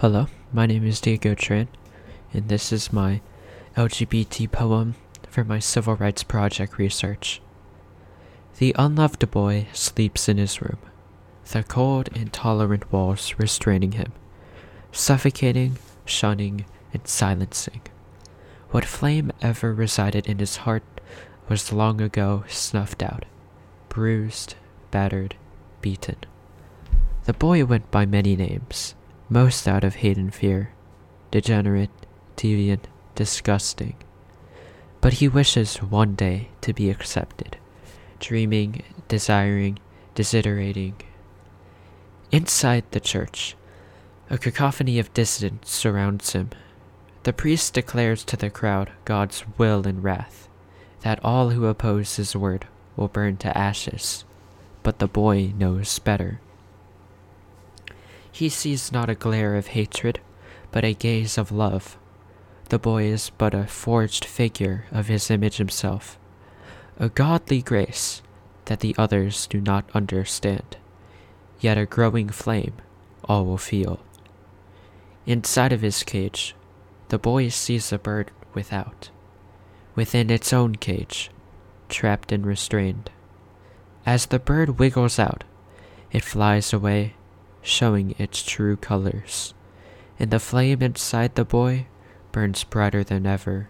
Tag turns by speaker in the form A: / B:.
A: Hello, my name is Diego Tran, and this is my LGBT poem for my Civil Rights Project research. The unloved boy sleeps in his room, the cold, intolerant walls restraining him, suffocating, shunning, and silencing. What flame ever resided in his heart was long ago snuffed out, bruised, battered, beaten. The boy went by many names, most out of hate and fear degenerate, deviant, disgusting. But he wishes one day to be accepted, dreaming, desiring, desiderating. Inside the church, a cacophony of dissidents surrounds him. The priest declares to the crowd God's will and wrath, that all who oppose his word will burn to ashes. But the boy knows better. He sees not a glare of hatred, but a gaze of love. The boy is but a forged figure of his image himself, a godly grace that the others do not understand, yet a growing flame all will feel. Inside of his cage, the boy sees a bird without, within its own cage, trapped and restrained. As the bird wiggles out, it flies away showing its true colors, and the flame inside the boy burns brighter than ever.